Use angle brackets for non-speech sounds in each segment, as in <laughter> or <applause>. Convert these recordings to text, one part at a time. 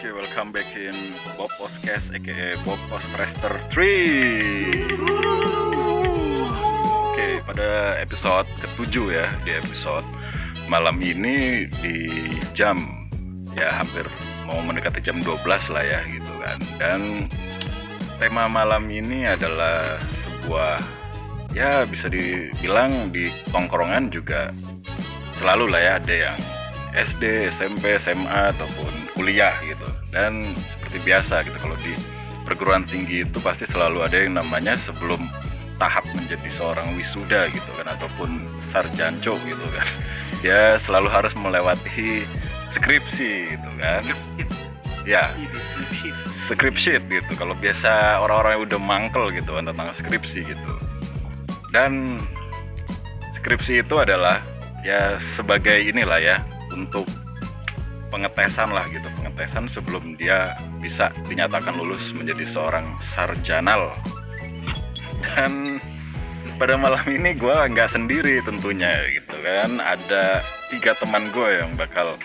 Oke, welcome back in Bob Podcast aka Bob Podcaster 3. Oke, pada episode ketujuh ya, di episode malam ini di jam ya hampir mau mendekati jam 12 lah ya gitu kan. Dan tema malam ini adalah sebuah ya bisa dibilang di tongkrongan juga selalu lah ya ada yang SD, SMP, SMA ataupun kuliah gitu. Dan seperti biasa gitu kalau di perguruan tinggi itu pasti selalu ada yang namanya sebelum tahap menjadi seorang wisuda gitu kan ataupun sarjanco gitu kan. <laughs> Ya selalu harus melewati skripsi gitu kan. Ya, skripsi gitu. Kalau biasa orang-orang yang udah mangkel gitu kan tentang skripsi gitu. Dan skripsi itu adalah ya sebagai inilah ya untuk pengetesan lah gitu pengetesan sebelum dia bisa dinyatakan lulus menjadi seorang sarjanal. Dan pada malam ini gue nggak sendiri tentunya gitu kan. Ada tiga teman gue yang bakal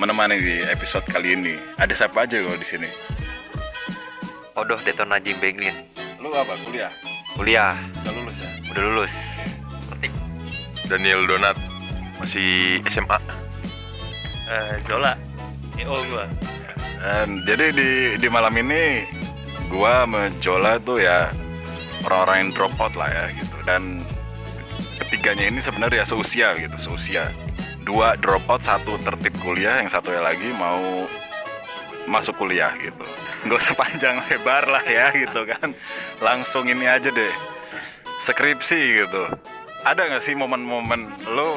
menemani di episode kali ini. Ada siapa aja gue di sini? Odoh Deton Najim Benglin. Lu apa? Kuliah? Kuliah. Udah lulus ya? Udah lulus. Daniel Donat masih SMA Eh, Jola. EO gua. Dan jadi di di malam ini gua menjola tuh ya orang-orang yang drop out lah ya gitu. Dan ketiganya ini sebenarnya seusia gitu seusia. Dua drop out satu tertib kuliah yang satu lagi mau masuk kuliah gitu. Nggak usah panjang lebar lah ya gitu kan. Langsung ini aja deh skripsi gitu. Ada nggak sih momen-momen lo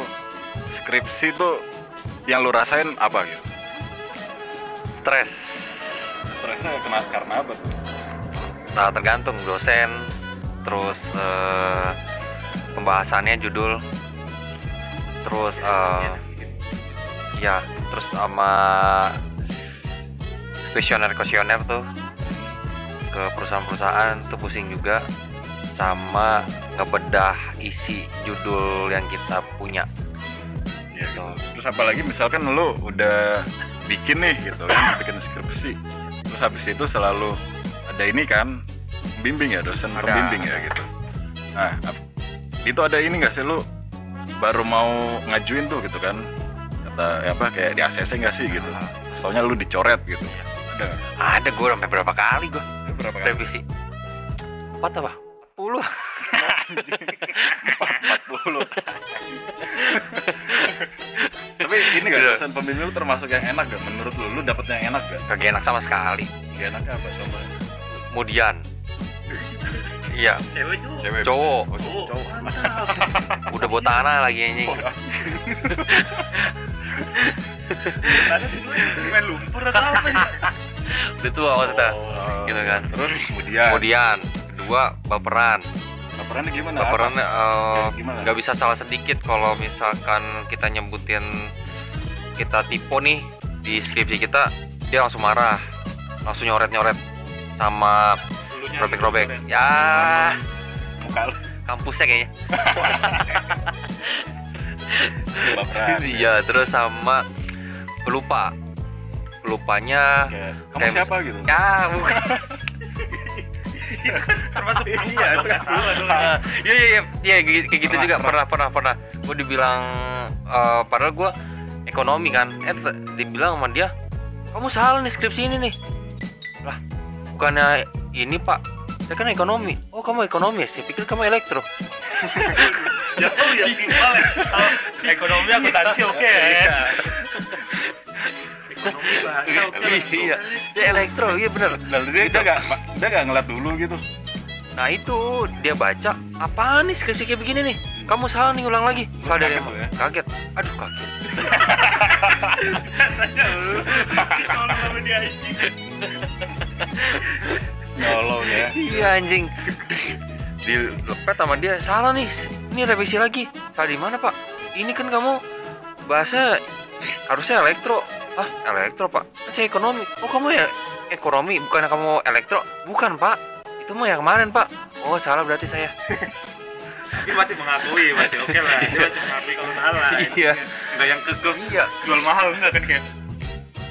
skripsi tuh yang lo rasain apa gitu stres. Stresnya kena karena apa? Nah, tergantung dosen. Terus eh, pembahasannya judul. Terus eh, ya terus sama kuesioner kuesioner tuh. Ke perusahaan-perusahaan tuh pusing juga. Sama ngebedah isi judul yang kita punya. Ya, gitu. Terus apalagi misalkan lu udah bikin nih gitu kan, bikin skripsi. Terus habis itu selalu ada ini kan, pembimbing ya, dosen Ada. pembimbing ya gitu. Nah, itu ada ini nggak sih lu baru mau ngajuin tuh gitu kan? Kata ya apa kayak di ACC nggak sih gitu? Soalnya lu dicoret gitu. Ada ada gue sampai berapa kali gue Berapa kali? revisi empat apa 40 <laughs> Empat puluh. <laughs> <laughs> Tapi ini gak Iya. dosen pembimbing lu termasuk yang enak gak? Menurut lu, lu dapet yang enak gak? kagak enak sama sekali Gak enaknya apa coba? kemudian iya Cewek. Cewek. cowok Oh, Oh, cowok. mantap. <laughs> udah bawa tanah lagi Oh, gue main lumpur atau apa ya? udah tua maksudnya Oh, gitu kan Terus kemudian, kemudian kedua baperan laporannya gimana? baperan Apa? eh, Ya, gimana? nggak bisa salah sedikit kalau misalkan kita nyebutin kita tipe nih di skripsi kita dia langsung marah langsung nyoret nyoret sama robek robek ya Muka kampusnya kayaknya iya terus sama pelupa pelupanya Oke. Kamu Kayak- siapa gitu? ya bukan Termasuk Iya, kan dulu. Ah, Iya iya iya iya kayak gitu Pernah, juga pernah. pernah pernah. Gue dibilang eh, padahal gue ekonomi kan. Eh dibilang sama dia, kamu salah nih skripsi ini nih. Lah bukannya ini pak, saya kan ekonomi. Oh kamu ekonomi ya? Saya pikir kamu elektro. Jauh <laughs> ya simpel ya. Kalau <laughs> ekonomi akuntansi oke ya. Iya. Oke. iya, dia elektro, iya bener. Nah, dia dia gak, dia gak ngeliat dulu gitu. Nah itu dia baca apa nih skripsi kayak begini nih? Kamu salah nih ulang lagi. Salah dari emang. ya? Kaget. Aduh kaget. Kalau. Nolong ya. Iya anjing. Dilepet sama dia salah nih. Ini revisi lagi. Salah di mana pak? Ini kan kamu bahasa harusnya elektro. Ah elektro pak. Kan saya ekonomi. Oh kamu ya ekonomi bukan kamu elektro? Bukan pak. Itu mah yang kemarin pak. Oh salah berarti saya. <laughs> Dia masih mengakui, masih oke lah. Dia masih mengakui kalau salah. <laughs> Iya. Enggak yang kekeh Iya. jual mahal enggak kan kayak.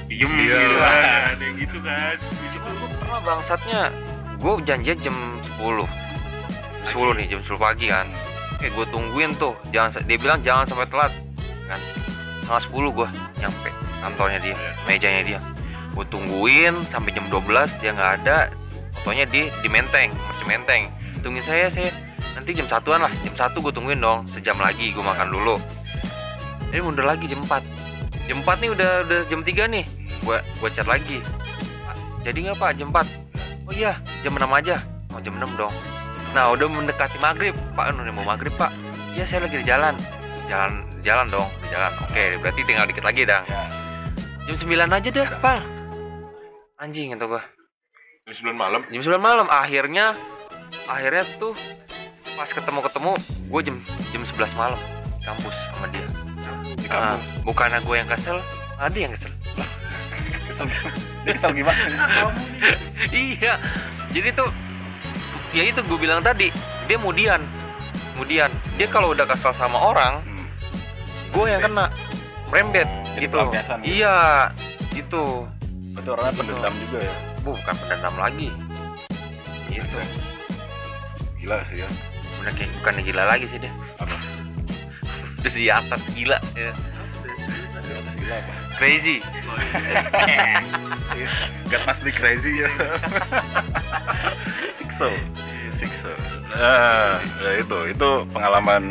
diem Iya. gitu kan ada yang gitu kan itu Gue pernah bangsatnya gue janjian jam 10 10 nih jam 10 pagi kan eh gue tungguin tuh jangan dia bilang jangan sampai telat kan setengah 10 gue nyampe kantornya dia Iya. mejanya dia. Gue tungguin sampai jam 12 dia nggak ada. Fotonya di di menteng masih menteng. Tungguin saya saya nanti jam satuan lah. Jam satu gue tungguin dong sejam lagi gue makan dulu. Ini mundur lagi jam 4 jam 4 nih udah udah jam 3 nih. Gue gue chat lagi. "Pak, jadi nggak pak jam 4 oh iya jam 6 aja. Oh jam 6 dong. Nah udah mendekati maghrib. Pak udah mau maghrib pak. Iya saya lagi di jalan jalan jalan dong di jalan oke berarti tinggal dikit lagi dah Ya. jam 9 aja deh pak anjing itu gua Jam 9 malam. jam 9 malam akhirnya akhirnya tuh pas ketemu ketemu gue jam jam 11 malam kampus sama dia Di Ah, kampus. bukannya gue yang kesel ada yang kesel <laughs> Kesel. Gimana? <laughs> iya jadi tuh ya itu gue bilang tadi dia kemudian kemudian dia kalau udah kesel sama orang. Gue yang kena rembet Jadi gitu gitu. iya itu Berarti orangnya pendendam juga ya. Bu, bukan pendendam lagi gitu Gila sih ya. bukan bukan gila lagi sih dia Apa? <laughs> udah di atas gila ya. Gila apa? crazy God must be crazy ya. Sikso. Sikso. Nah, ya itu itu pengalaman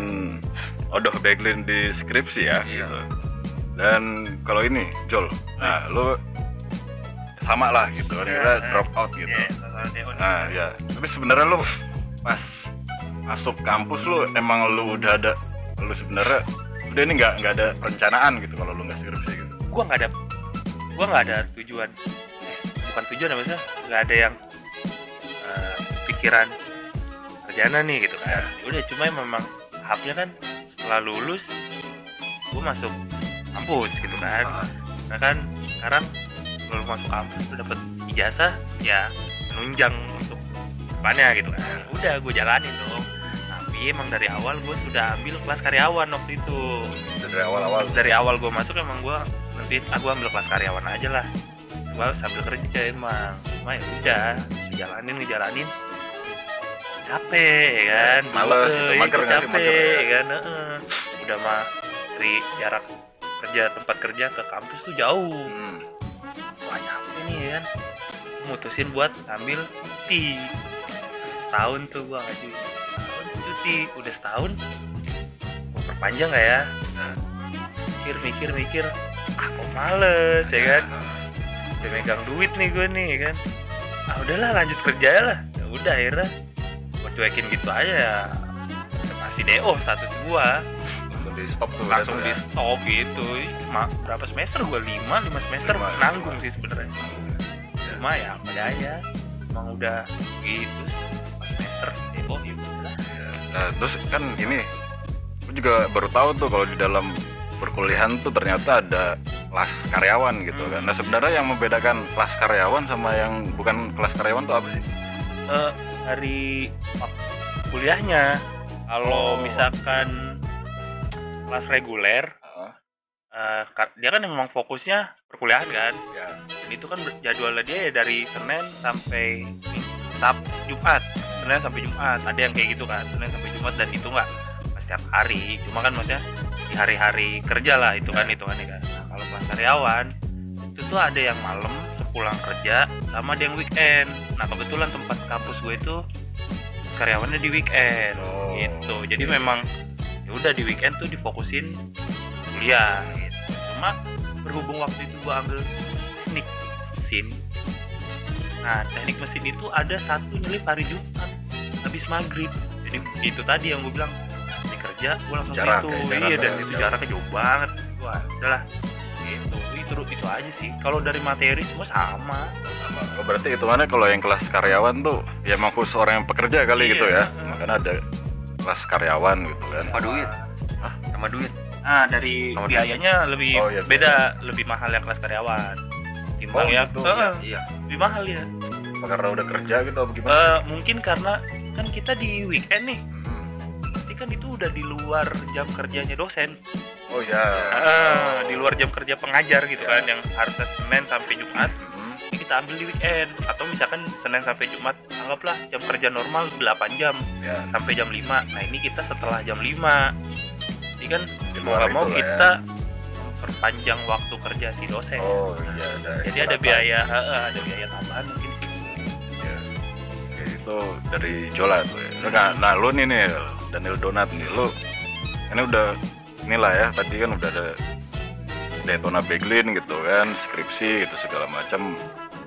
Odoh Beglin di skripsi ya. Iya. Gitu. Dan kalau ini Jol, nah lu sama lah gitu kan, Iya, kita iya. drop out gitu. Iya. Nah, ya. Tapi sebenarnya lu pas masuk kampus lu emang lu udah ada lu sebenarnya udah ini nggak nggak ada perencanaan gitu kalau lu nggak skripsi gitu. gua nggak ada gua nggak ada tujuan bukan tujuan apa sih nggak ada yang eh, pikiran kerjaan nih gitu kan udah cuma memang tahapnya kan setelah lulus gua masuk kampus gitu kan. Nah kan sekarang lulus masuk kampus dapet ijazah ya menunjang untuk depannya gitu kan. Udah gue jalanin dong. Tapi emang dari awal gue sudah ambil kelas karyawan waktu itu. Dari awal-awal? Dari awal gue masuk emang gue nanti ah gue ambil kelas karyawan aja lah. Gue sambil kerja emang cuma ya udah ngejalanin ngejalanin capek ya kan? Males, Gitu, itu mager capek mager ya? ya kan? Heeh. udah mah dari jarak kerja tempat kerja ke kampus tuh jauh. Hmm. wah capek nih ya kan? Mutusin buat ambil cuti. Setahun tuh gua ngaji setahun cuti udah setahun. Gua perpanjang nggak ya? Nah, mikir mikir mikir. Ah kok males ya kan? Udah megang duit nih gue nih ya kan? Ah udahlah lanjut kerja lah. Ya udah akhirnya gua cuekin gitu aja ya. Masih do status gua Langsung di stop tuh langsung di ya. stop gitu. Ma- berapa semester gua? Lima lima semester Lima, nanggung lima. sih sebenarnya. Cuma ya apa daya emang udah gitu semester ya oh ya udah Nah, terus kan ini aku juga baru tahu tuh kalau di dalam perkuliahan tuh ternyata ada kelas karyawan gitu kan. Nah, sebenarnya yang membedakan kelas karyawan sama yang bukan kelas karyawan tuh apa sih? Eh, dari kuliahnya. Oh. kalau misalkan kelas reguler eh, ka- dia kan memang fokusnya perkuliahan kan? Ya. Dan itu kan jadwalnya dia ya dari Senin sampai Sab Jumat. Senin sampai Jumat. Ada yang kayak gitu kan? Senin sampai Jumat dan itu nggak nggak setiap hari. Cuma kan maksudnya di hari-hari kerja lah itu kan hitungannya kan? Nah, kalau kelas karyawan itu tuh ada yang malam sepulang kerja sama ada yang weekend. Nah kebetulan tempat kampus gue itu karyawannya di weekend. Oh. gitu. Jadi memang ya udah di weekend tuh difokusin kuliah gitu. cuma berhubung waktu itu gua ambil teknik mesin. Nah teknik mesin itu ada satu nyelip hari Jumat habis maghrib. Jadi itu tadi yang gue bilang di kerja gue langsung Jarak situ ya, jarak iya ya, dan itu jarak. jaraknya jauh banget. Wah udahlah. Gitu itu itu aja sih kalau dari materi semua sama Oh, berarti hitungannya kalau yang kelas karyawan tuh ya emang khusus orang yang pekerja kali Iya. gitu ya. Makanya ada kelas karyawan gitu kan. Apa duit? Hah? sama duit nah dari Sama biayanya lebih Oh, iya, beda lebih mahal yang kelas karyawan timbang Oh, ya gitu. iya Heeh, iya lebih mahal ya Apa karena udah kerja gitu apa gimana? Eh, mungkin karena kan kita di weekend nih Hmm. berarti kan itu udah di luar jam kerjanya dosen oh ya Eh, di luar jam kerja pengajar gitu Ya. kan yang harusnya Senin sampai Jumat ini kita ambil di weekend. Atau misalkan Senin sampai Jumat anggaplah jam kerja normal 8 jam ya sampai jam 5 nah ini kita setelah jam 5 jadi kan Di mau luar nggak mau itu lah ya. kita memperpanjang waktu kerja si dosen. Oh iya ada jadi ada biaya eh, ada biaya tambahan mungkin. Sih ya. Oke, itu dari Jola tuh ya. Nah, nah lu nih nih Daniel Donat nih lu. Ini udah inilah ya tadi kan udah ada Daytona Beglin gitu kan skripsi gitu segala macam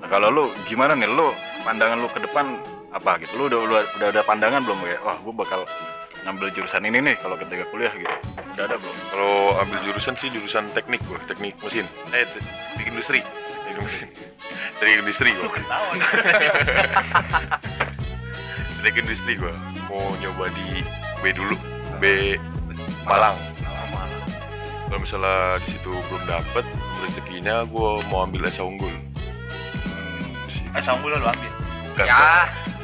nah kalau lu gimana nih lu pandangan lu ke depan apa gitu lu udah udah, udah ada pandangan belum ya wah gue bakal ngambil jurusan ini nih kalau ketika kuliah gitu udah ada belum Kalau ambil jurusan sih jurusan teknik gua, teknik mesin. Eh, te- teknik industri. Teknik mesin. Teknik industri gua. ketawa <laughs> Teknik industri gua. Mau nyoba di B dulu. B Malang. Kalau misalnya di situ belum dapet rezekinya, gua mau ambil esa unggul. eh sanggul lu ambil? Kan, Ya,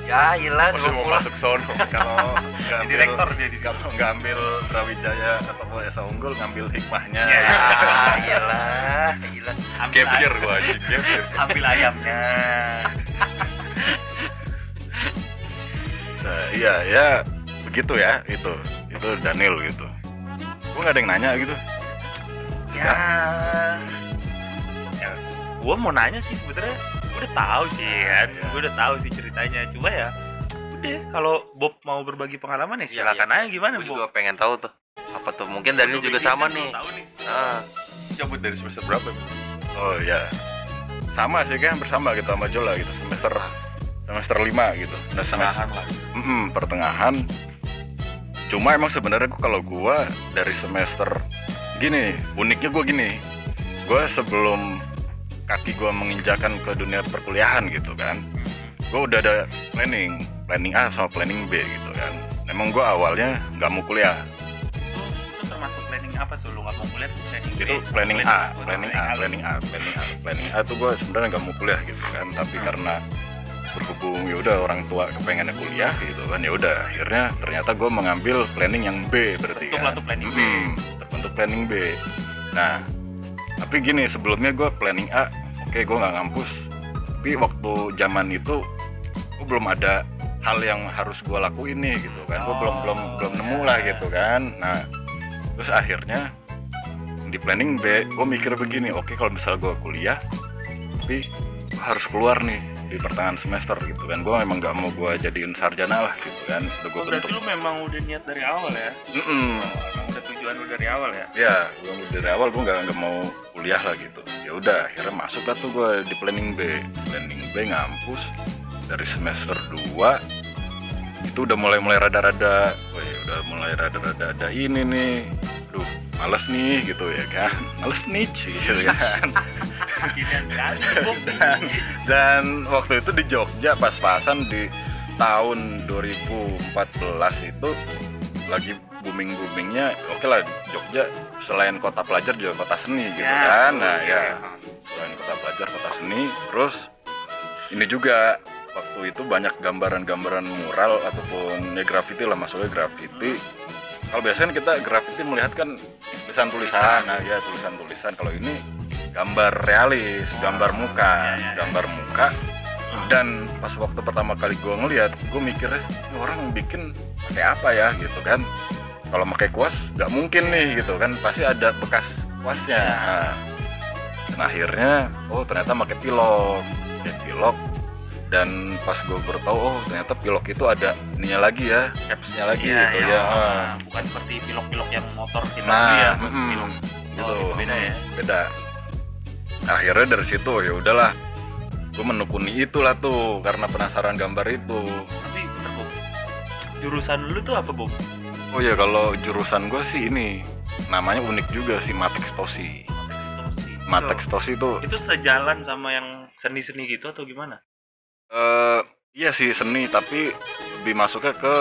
ya ilah Masih mau masuk sono. <laughs> kalau nggak ambil- direktor dia di kalau nggak ambil Brawijaya atau Esa Unggul ngambil hikmahnya. Ya. <laughs> Iyalah, iyalah. ambil, Gapir ay- gua aja, <laughs> ambil ayamnya. Nah, iya ya begitu ya itu. Itu Daniel gitu. Gua nggak ada yang nanya gitu ya ya gua mau nanya sih sebenarnya gua udah tahu sih kan Iya. gua udah tahu sih ceritanya cuma ya udah kalau Bob mau berbagi pengalaman ya Iya, silakan aja gimana Gue juga pengen tahu tuh. Apa tuh? Mungkin Daniel juga sama nih. Tahu nih. Ah, Cabut dari semester berapa? Oh ya sama sih kan bersama gitu sama Jola gitu semester semester lima gitu udah Pertengahan lah. Mm-mm, pertengahan cuma emang sebenarnya gua kalau gua dari semester gini uniknya gua gini. Gua sebelum kaki gua menginjakan ke dunia perkuliahan gitu kan gua udah ada planning planning A sama planning B gitu kan. Emang gua awalnya nggak mau kuliah. Itu termasuk planning apa tuh? Lu nggak mau kuliah tuh planning B? itu planning A Oh, planning A planning A planning A planning A tuh gua sebenarnya nggak mau kuliah gitu kan. Tapi Hmm. karena berhubung ya udah orang tua kepengennya kuliah gitu kan ya udah. Akhirnya ternyata gue mengambil planning yang B berarti Terbentuk kan. tuh planning B. Mm-mm, terbentuk planning B. Nah tapi gini sebelumnya gue planning A. Oke gue nggak ngampus. Tapi waktu zaman itu gue belum ada hal yang harus gue lakuin nih gitu kan. Gue belum Oh, belum belum nemu ya. lah gitu kan. Nah terus akhirnya di planning B gue mikir begini. Oke kalau misal gue kuliah tapi gua harus keluar nih di pertengahan semester gitu kan. Gue memang nggak mau gue jadiin sarjana lah gitu kan. Udah gue Oh, berarti lu memang udah niat dari awal ya? Emang udah tujuan lu dari awal ya? Ya gue dari awal gue nggak nggak mau kuliah lah gitu. Ya udah akhirnya masuk lah tuh gue di planning B. Planning B ngampus dari semester 2 itu udah mulai mulai rada-rada wah ya udah mulai rada-rada ada ini nih. Duh males nih gitu ya kan. <laughs> Males nih gitu kan. <laughs> Bob. dan waktu itu di Jogja pas-pasan di tahun 2014 itu lagi booming boomingnya oke lah Jogja selain kota pelajar juga kota seni gitu Ya, kan. Nah ya. ya. selain kota pelajar kota seni terus ini juga waktu itu banyak gambaran-gambaran mural ataupun ya graffiti lah masuknya graffiti. Kalau biasanya kita graffiti melihat kan tulisan-tulisan nah ya tulisan-tulisan. Kalau ini gambar realis gambar muka ya, ya, ya. gambar muka. Dan pas waktu pertama kali gue ngeliat gue mikirnya "Ini orang bikin pakai apa ya? Gitu kan kalau pakai kuas nggak mungkin nih gitu kan. Pasti ada bekas kuasnya. Nah, akhirnya oh ternyata pakai pilok. Pakai pilok. Dan pas gue baru tahu oh ternyata pilok itu ada ininya lagi ya capsnya lagi Iya, gitu iya. ya. Ah. bukan seperti pilok-pilok yang motor kita nah ya mm, pilok. Gitu. Oh, beda ya? beda. Akhirnya dari situ ya udahlah. Gue menekuni itulah tuh karena penasaran gambar itu. Tapi bentar Bob jurusan lu tuh apa Bob oh ya kalau jurusan gue sih ini namanya unik juga sih matekstosi Matekstosi. matekstosi itu itu sejalan sama yang seni-seni gitu atau gimana eh iya sih seni tapi lebih masuknya ke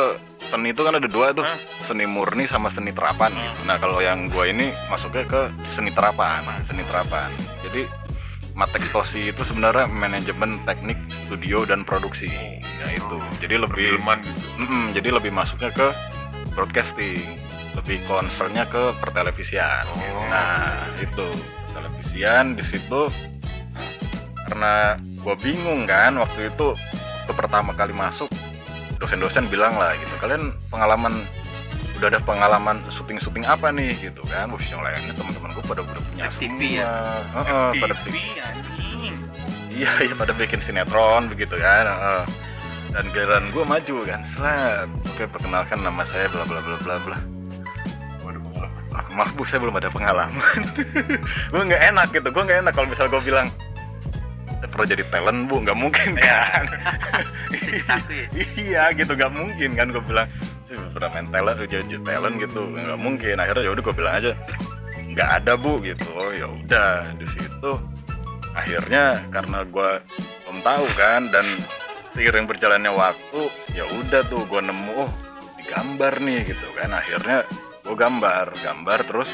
seni itu kan ada dua tuh Hah? seni murni sama seni terapan Hmm. gitu. nah kalau yang gue ini masuknya ke seni terapan seni terapan jadi matekstosi itu sebenarnya manajemen teknik studio dan produksi ya itu jadi lebih Perfilman gitu. Mm-mm, jadi lebih masuknya ke broadcasting lebih concernnya ke pertelevisian Oh. nah itu televisian di situ karena gue bingung kan waktu itu waktu pertama kali masuk dosen-dosen bilang lah gitu kalian pengalaman udah ada pengalaman syuting-syuting apa nih gitu kan Wih, yang lainnya teman-teman gue pada udah punya FTV semua. ya? Heeh, pada TV anjing iya iya pada bikin sinetron begitu kan heeh. Dan giliran gue maju kan. Selat oke perkenalkan nama saya bla bla bla bla bla. Waduh, maaf bu saya belum ada pengalaman. <laughs> Gue nggak enak gitu gue nggak enak kalau misal gue bilang "Saya pernah jadi talent bu. Nggak mungkin Iya. kan? <laughs> Ya. iya gitu. Nggak mungkin kan gue bilang "Saya pernah main talent jadi jadi talent gitu. Nggak mungkin. Akhirnya ya udah gue bilang aja nggak ada bu gitu. Oh ya udah. Di situ akhirnya karena gue belum tahu kan dan seiring berjalannya waktu ya udah tuh gue nemu oh digambar nih gitu kan. Akhirnya gue gambar gambar terus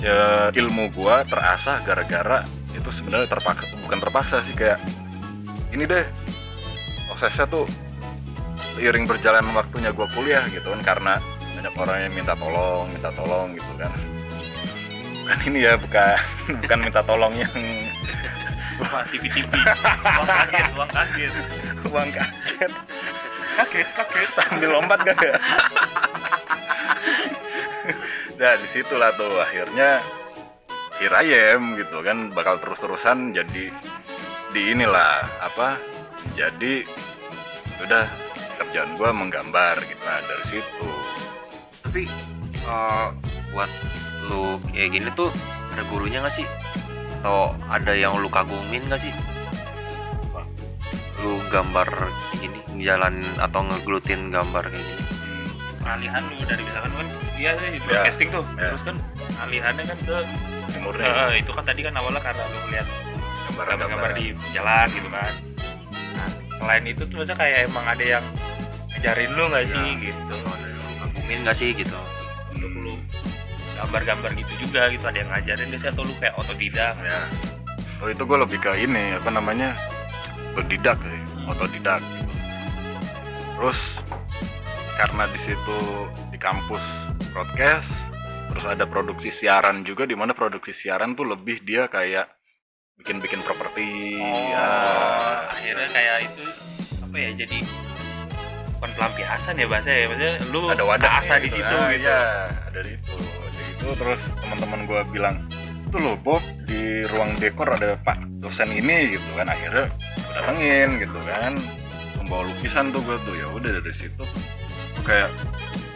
ya, ilmu gue terasah gara-gara itu sebenarnya terpaksa bukan terpaksa sih kayak ini deh prosesnya tuh seiring berjalan waktunya gue kuliah gitu kan karena banyak orang yang minta tolong minta tolong gitu kan. Bukan ini ya bukan <laughs> bukan minta tolong yang Wah, TV TV uang kaget uang kaget. Uang kaget. Kaget kaget. Sambil lompat gak ya? Nah di situlah tuh akhirnya here I am gitu kan. Bakal terus-terusan jadi di inilah apa jadi udah kerjaan gua menggambar gitu. Nah dari situ. Tapi eh, buat lu kayak gini tuh ada gurunya nggak sih? Atau ada yang lu kagumin nggak sih? Lu gambar kayak gini, jalan atau ngeglutin gambar kayak gini. pengalihan lu dari misalkan kan dia sih broadcasting tuh ya. terus kan alihannya kan ke eh, itu kan tadi kan awalnya karena lu lihat gambar-gambar di jalan gitu kan nah, selain itu tuh maksudnya kayak emang ada yang ngajarin lu nggak sih Ya. gitu Ada yang lu kagumin nggak sih gitu? untuk lu gambar-gambar gitu juga gitu. Ada yang ngajarin dia atau lu kayak otodidak. Ya. Oh itu gue lebih ke ini apa namanya berdidak sih otodidak gitu. Terus karena di situ di kampus broadcast terus ada produksi siaran juga di mana produksi siaran tuh lebih dia kayak bikin-bikin properti oh ya. akhirnya kayak itu apa ya jadi bukan pelampiasan ya bahasa ya maksudnya lu ada wadah asa di situ ah, gitu. iya ada itu itu terus teman-teman gue bilang tuh loh Bob di ruang dekor ada pak dosen ini gitu kan. Akhirnya gue datengin gitu kan. Membawa lukisan tuh gue tuh ya udah dari situ. Gue kayak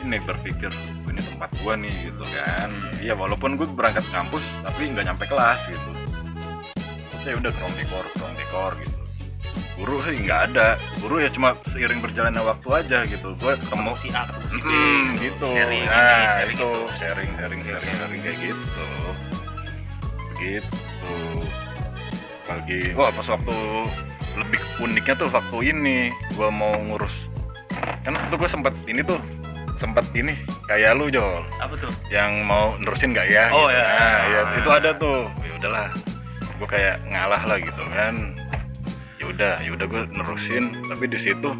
ini berpikir "Oh, ini tempat gue nih gitu kan. Iya walaupun gue berangkat kampus tapi nggak nyampe kelas gitu. Saya udah ke ruang dekor ruang dekor gitu guru sih nggak ada guru ya cuma seiring berjalannya waktu aja gitu gue ketemu si A ketemu si B Hmm, gitu. sharing nah, sharing itu itu. sharing, sharing, sharing, sharing kayak gitu. Begitu. Lagi, wah pas waktu lebih uniknya tuh waktu ini gua mau ngurus kan tuh gue sempat ini tuh sempat ini kayak lu Jol apa tuh yang mau nerusin nggak ya Oh, gitu. ya. Nah, ya itu ada tuh ya udahlah gue kayak ngalah lah gitu kan ya udah ya udah gue nerusin. Tapi di situ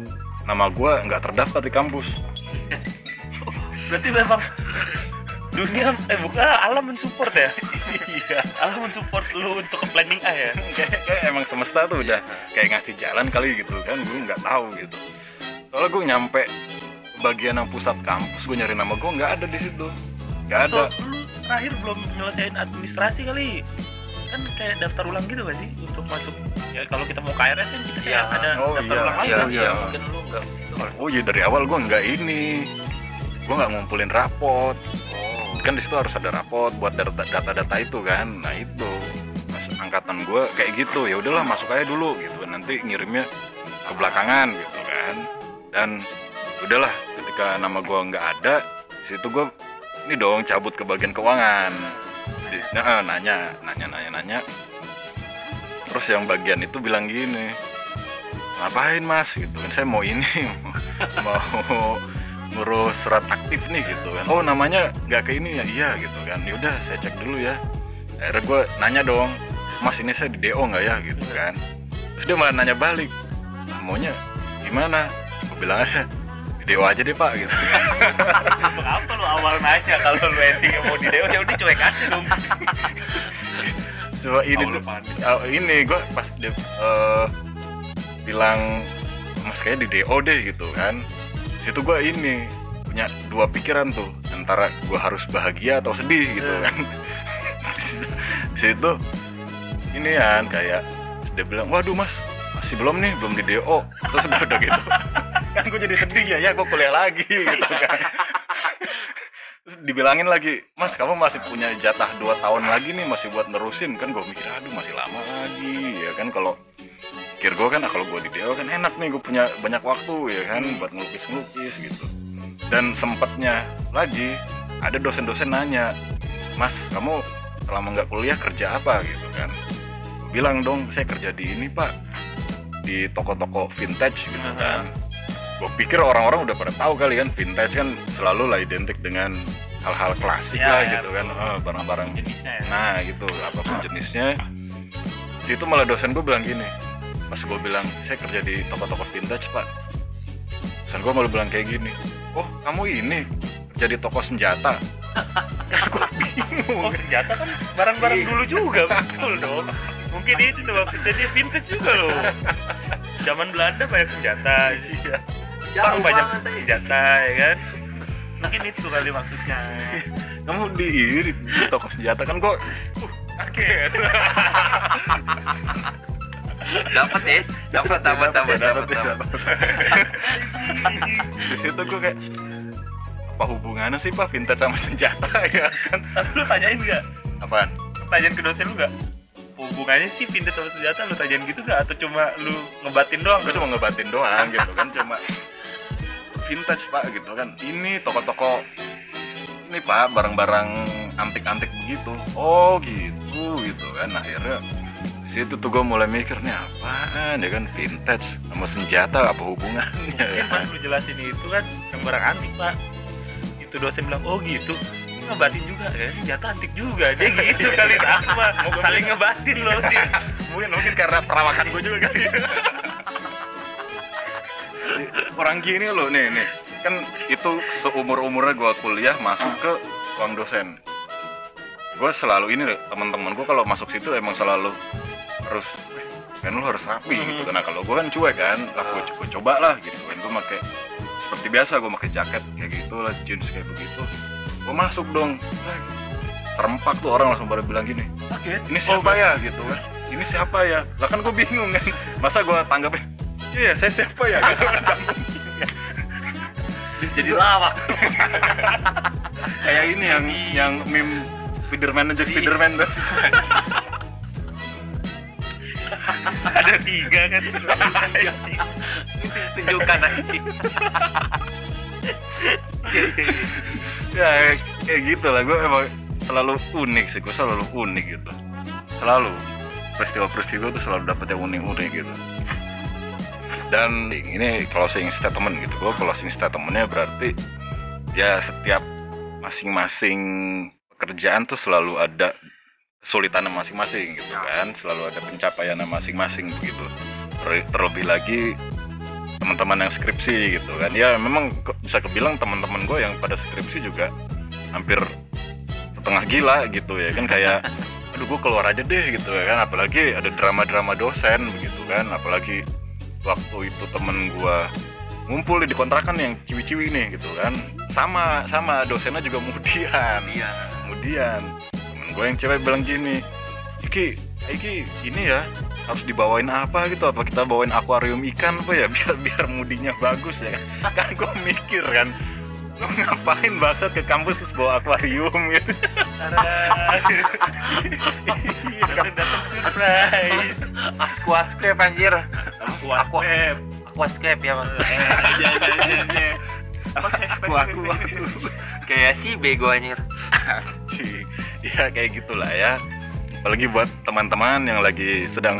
nama gue nggak terdaftar di kampus. Berarti memang dunia eh bukan alam mensupport ya? Iya. Alam mensupport lu untuk ke planning A ya? Kayak, emang semesta tuh udah kayak ngasih jalan kali gitu kan gue nggak tahu gitu. Soalnya gue nyampe bagian yang pusat kampus gue nyari nama gue nggak ada di situ. Nggak ada. atau lu terakhir belum nyelesain administrasi kali kan kayak daftar ulang gitu gak sih? Untuk masuk. Ya kalau kita mau KRS kan kita kayak Iya. ada Oh, daftar iya. ulang lagi Iya, kan? iya, iya. mungkin lu nggak oh iya dari awal gue nggak ini. Gue nggak ngumpulin rapot. Oh, kan di situ harus ada rapot buat data- data-data itu kan. Nah itu. Mas, angkatan gue kayak gitu. Ya udahlah masuk aja dulu gitu. Nanti ngirimnya ke belakangan gitu kan. Dan udahlah ketika nama gue nggak ada di situ gue ini dong cabut ke bagian keuangan Di- nah, nanya nanya nanya nanya. Terus yang bagian itu bilang gini ngapain mas? Gitu kan. Saya mau ini <laughs> mau ngurus surat aktif nih gitu kan. Oh namanya nggak ke ini ya? Iya gitu kan. Yaudah saya cek dulu ya. Akhirnya gue nanya dong mas ini saya di DO nggak ya? Gitu kan. Terus dia malah nanya balik maunya gimana? Gue bilang aja DO aja deh pak gitu. Mengapa lu awal nanya kalau lu endingnya mau di Deo ya udah cuek aja dong. coba ini oh, ini gue pas dia eh, bilang mas kayak di DO deh gitu kan. Situ gue ini punya dua pikiran tuh antara gue harus bahagia atau sedih gitu Hmm. kan. Situ ini kan kayak dia bilang waduh mas masih belum nih belum di DO terus udah, udah gitu kan gue jadi sedih ya ya gue kuliah lagi gitu kan. Terus dibilangin lagi mas kamu masih punya jatah 2 tahun lagi nih masih buat nerusin. Kan gue mikir aduh masih lama lagi. Ya kan kalau pikir gue kan ah, kalau gue di DO kan enak nih gue punya banyak waktu ya kan buat ngelukis ngelukis gitu. Dan sempatnya lagi ada dosen-dosen nanya mas kamu selama nggak kuliah kerja apa? Gitu kan. Bilang dong saya kerja di ini pak di toko-toko vintage gitu kan gue pikir orang-orang udah pada tahu kali kan vintage kan selalu lah identik dengan hal-hal klasik Ya, lah ya, gitu kan Eh, barang-barang Jenisnya ya. nah gitu apa pun jenisnya itu malah dosen gue bilang gini pas gue bilang saya kerja di toko-toko vintage pak dosen gue malah bilang kayak gini oh kamu ini kerja di toko senjata <laughs> gue bingung Oh senjata kan barang-barang Iya. dulu juga betul dong. Mungkin itu maksudnya dia vintage juga loh. <laughs> Zaman Belanda banyak senjata. Iya. Jepang banyak senjata ya kan. Mungkin itu kali maksudnya. <laughs> kamu di, di, toko senjata kan kok uh, kaget <laughs> dapat ya dapat dapat dapat dapat di situ gue kayak apa hubungannya sih pak vintage sama senjata <laughs> ya kan lu tanyain nggak? apaan Tanyain ke dosen lu nggak? Hubungannya sih vintage sama senjata lu tanyain gitu nggak? Atau cuma lu ngebatin doang? gue cuma ngebatin doang gitu kan cuma vintage pak gitu kan. Ini toko-toko ini pak barang-barang antik-antik begitu. Oh gitu gitu kan. Akhirnya di situ tuh gue mulai mikir nih apaan ya kan vintage? Sama senjata apa hubungannya? Ya Mungkin pas lu jelasin itu kan yang barang antik pak. Itu dosen bilang oh gitu. Ngebatin juga ya senjata antik juga. Dia gitu kali sama saling ngebatin loh dia <laughs> mungkin mungkin karena perawakan gue juga kali <laughs> orang gini loh nih nih. Kan itu seumur umurnya gue kuliah masuk ke ruang dosen. Gue selalu ini teman-teman gue kalau masuk situ emang selalu harus kan lu harus rapi gitu. Karena kalau gue kan cuek kan lah gue, gue coba lah gitu. Kan gue pakai seperti biasa gue pakai jaket kayak gitu lah jeans kayak begitu. Gue masuk dong terempak tuh orang langsung pada bilang gini ini siapa ya? gitu kan. Ini siapa ya? Lah kan gue bingung kan. <laughs> Masa gue tanggapnya iya ya saya siapa ya. Jadi lawak. Kayak ini yang yang meme Spiderman aja Spiderman tuh. Ada tiga kan? Tunjukkan aja ya kayak gitu lah. Gue emang selalu unik sih. Gue selalu unik gitu. Selalu. Peristiwa-peristiwa tuh selalu dapet yang unik-unik gitu dan ini closing statement gitu. Gue closing statementnya berarti ya setiap masing-masing pekerjaan tuh selalu ada kesulitannya masing-masing gitu kan. Selalu ada pencapaiannya masing-masing begitu. Ter- terlebih lagi teman-teman yang skripsi gitu kan. Ya memang bisa kebilang teman-teman gue yang pada skripsi juga hampir setengah gila gitu ya kan. Kayak <laughs> aduh gue keluar aja deh gitu ya kan. Apalagi ada drama-drama dosen begitu kan. Apalagi waktu itu temen gue ngumpul di kontrakan yang ciwi-ciwi nih gitu kan. Sama sama dosennya juga kemudian iya. Kemudian temen gue yang cewek bilang gini Iki Iki ini ya harus dibawain apa gitu? Apa kita bawain akuarium ikan apa ya? <laughs> Biar biar mudinya bagus ya. Kan kan gue mikir kan lo ngapain banget ke kampus terus bawa akuarium gitu? Datang surprise aquascape anjir. Aku web aquascape ya mas aku aku aku kayak si bego anjir. Ya kayak gitulah ya. Apalagi buat teman-teman yang lagi sedang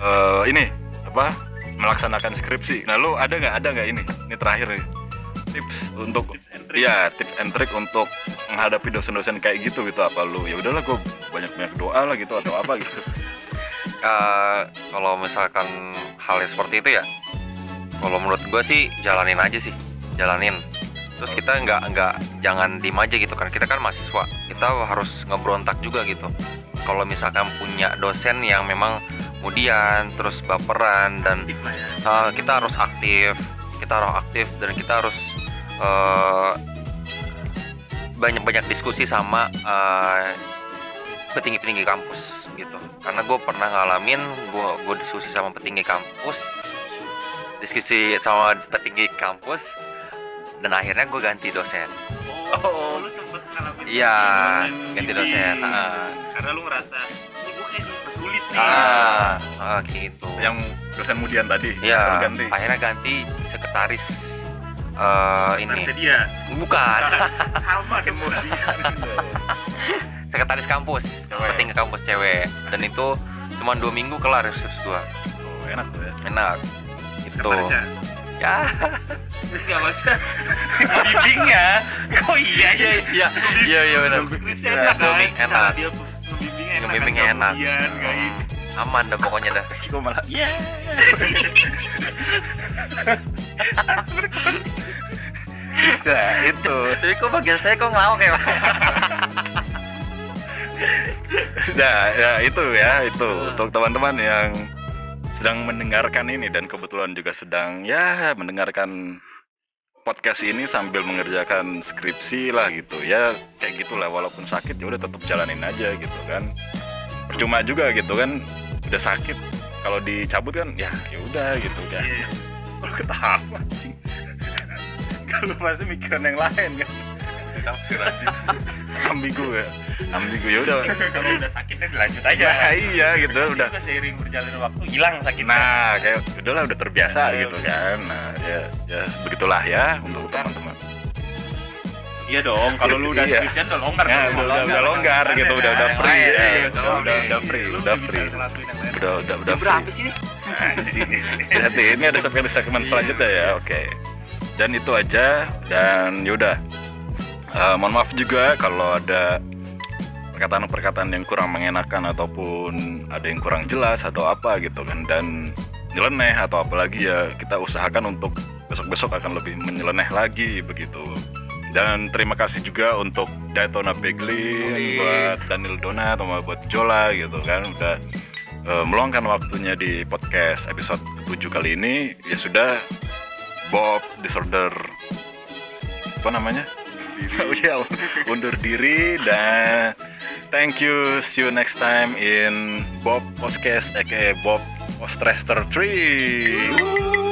eh, ini apa melaksanakan skripsi. Nah lu ada nggak? Ada nggak ini? Ini terakhir nih tips untuk ya tips and trick untuk menghadapi dosen-dosen kayak gitu gitu. Apa lu? Ya udahlah gue banyak-banyak doa lah gitu atau apa gitu. <laughs> Eh, kalau misalkan hal yang seperti itu ya kalau menurut gue sih jalanin aja sih jalanin. Terus kita nggak nggak jangan diem aja gitu kan. Kita kan mahasiswa kita harus ngebrontak juga gitu. Kalau misalkan punya dosen yang memang kemudian terus baperan dan uh, kita harus aktif kita harus aktif dan kita harus uh, banyak-banyak diskusi sama uh, petinggi-petinggi kampus gitu. Karena gue pernah ngalamin gue gue diskusi sama petinggi kampus diskusi sama petinggi kampus dan akhirnya gue ganti dosen. Oh lu sempet ngalamin Iya, ganti dosen, ah. karena lu ngerasa ini gue kayak sulit nih. Ah, ah gitu. Yang dosen kemudian tadi Iya, ganti. akhirnya ganti sekretaris eh ini. Dia bukan. <laughs> Sama kemudian. Sekretaris kampus. Cewek. petinggi kampus cewek. Dan itu cuma dua minggu kelar gua. Oh, enak tuh ya. Enak. Itu. Ya. Nggak maksudnya. Bimbingnya oh iya iya iya. Iya iya benar. Iya, enak enak. Ngebimbingnya enak kan, enak. aman dah pokoknya dah gue malah Iya. nah itu. Tapi kok bagian saya kok ngelawak ya Pak? nah ya itu ya itu. Untuk teman-teman yang sedang mendengarkan ini dan kebetulan juga sedang ya mendengarkan podcast ini sambil mengerjakan skripsi lah gitu ya. Kayak gitulah walaupun sakit ya udah tetap jalanin aja gitu kan. Percuma juga gitu kan udah sakit kalau dicabut kan ya ya udah gitu kan. Iya. kalau ketawa kalau pasti mikiran yang lain kan. Ambigu ya. Ambigu ya udah. Kalau udah sakit kan dilanjut aja. Nah, iya gitu udah. Juga seiring berjalannya waktu hilang sakitnya. Nah, kayak udahlah udah terbiasa Iya, gitu udah. kan. Nah, ya ya begitulah ya untuk teman-teman. Iya dong kalau lu udah Iya. skripsian udah longgar Ya, udah, udah, udah longgar gitu, udah udah free, ya, iya, udah, udah free. udah free, udah udah udah free. berapa sih. Jadi ini ada sampai segmen selanjutnya ya, oke. Dan itu aja dan yaudah. Eh, mohon maaf juga kalau ada perkataan-perkataan yang kurang mengenakan ataupun ada yang kurang jelas atau apa gitu kan dan nyeleneh atau apalagi ya kita usahakan untuk besok-besok akan lebih menyeleneh lagi begitu dan terima kasih juga untuk Daytona Beglin Yoi. buat Daniel Donat sama buat Jola gitu kan. Udah eh, meluangkan waktunya di podcast episode 7 kali ini. Ya sudah Bob disorder apa namanya? Oh ya <laughs> undur diri dan thank you see you next time in Bob Podcast aka Bob Ostrester 3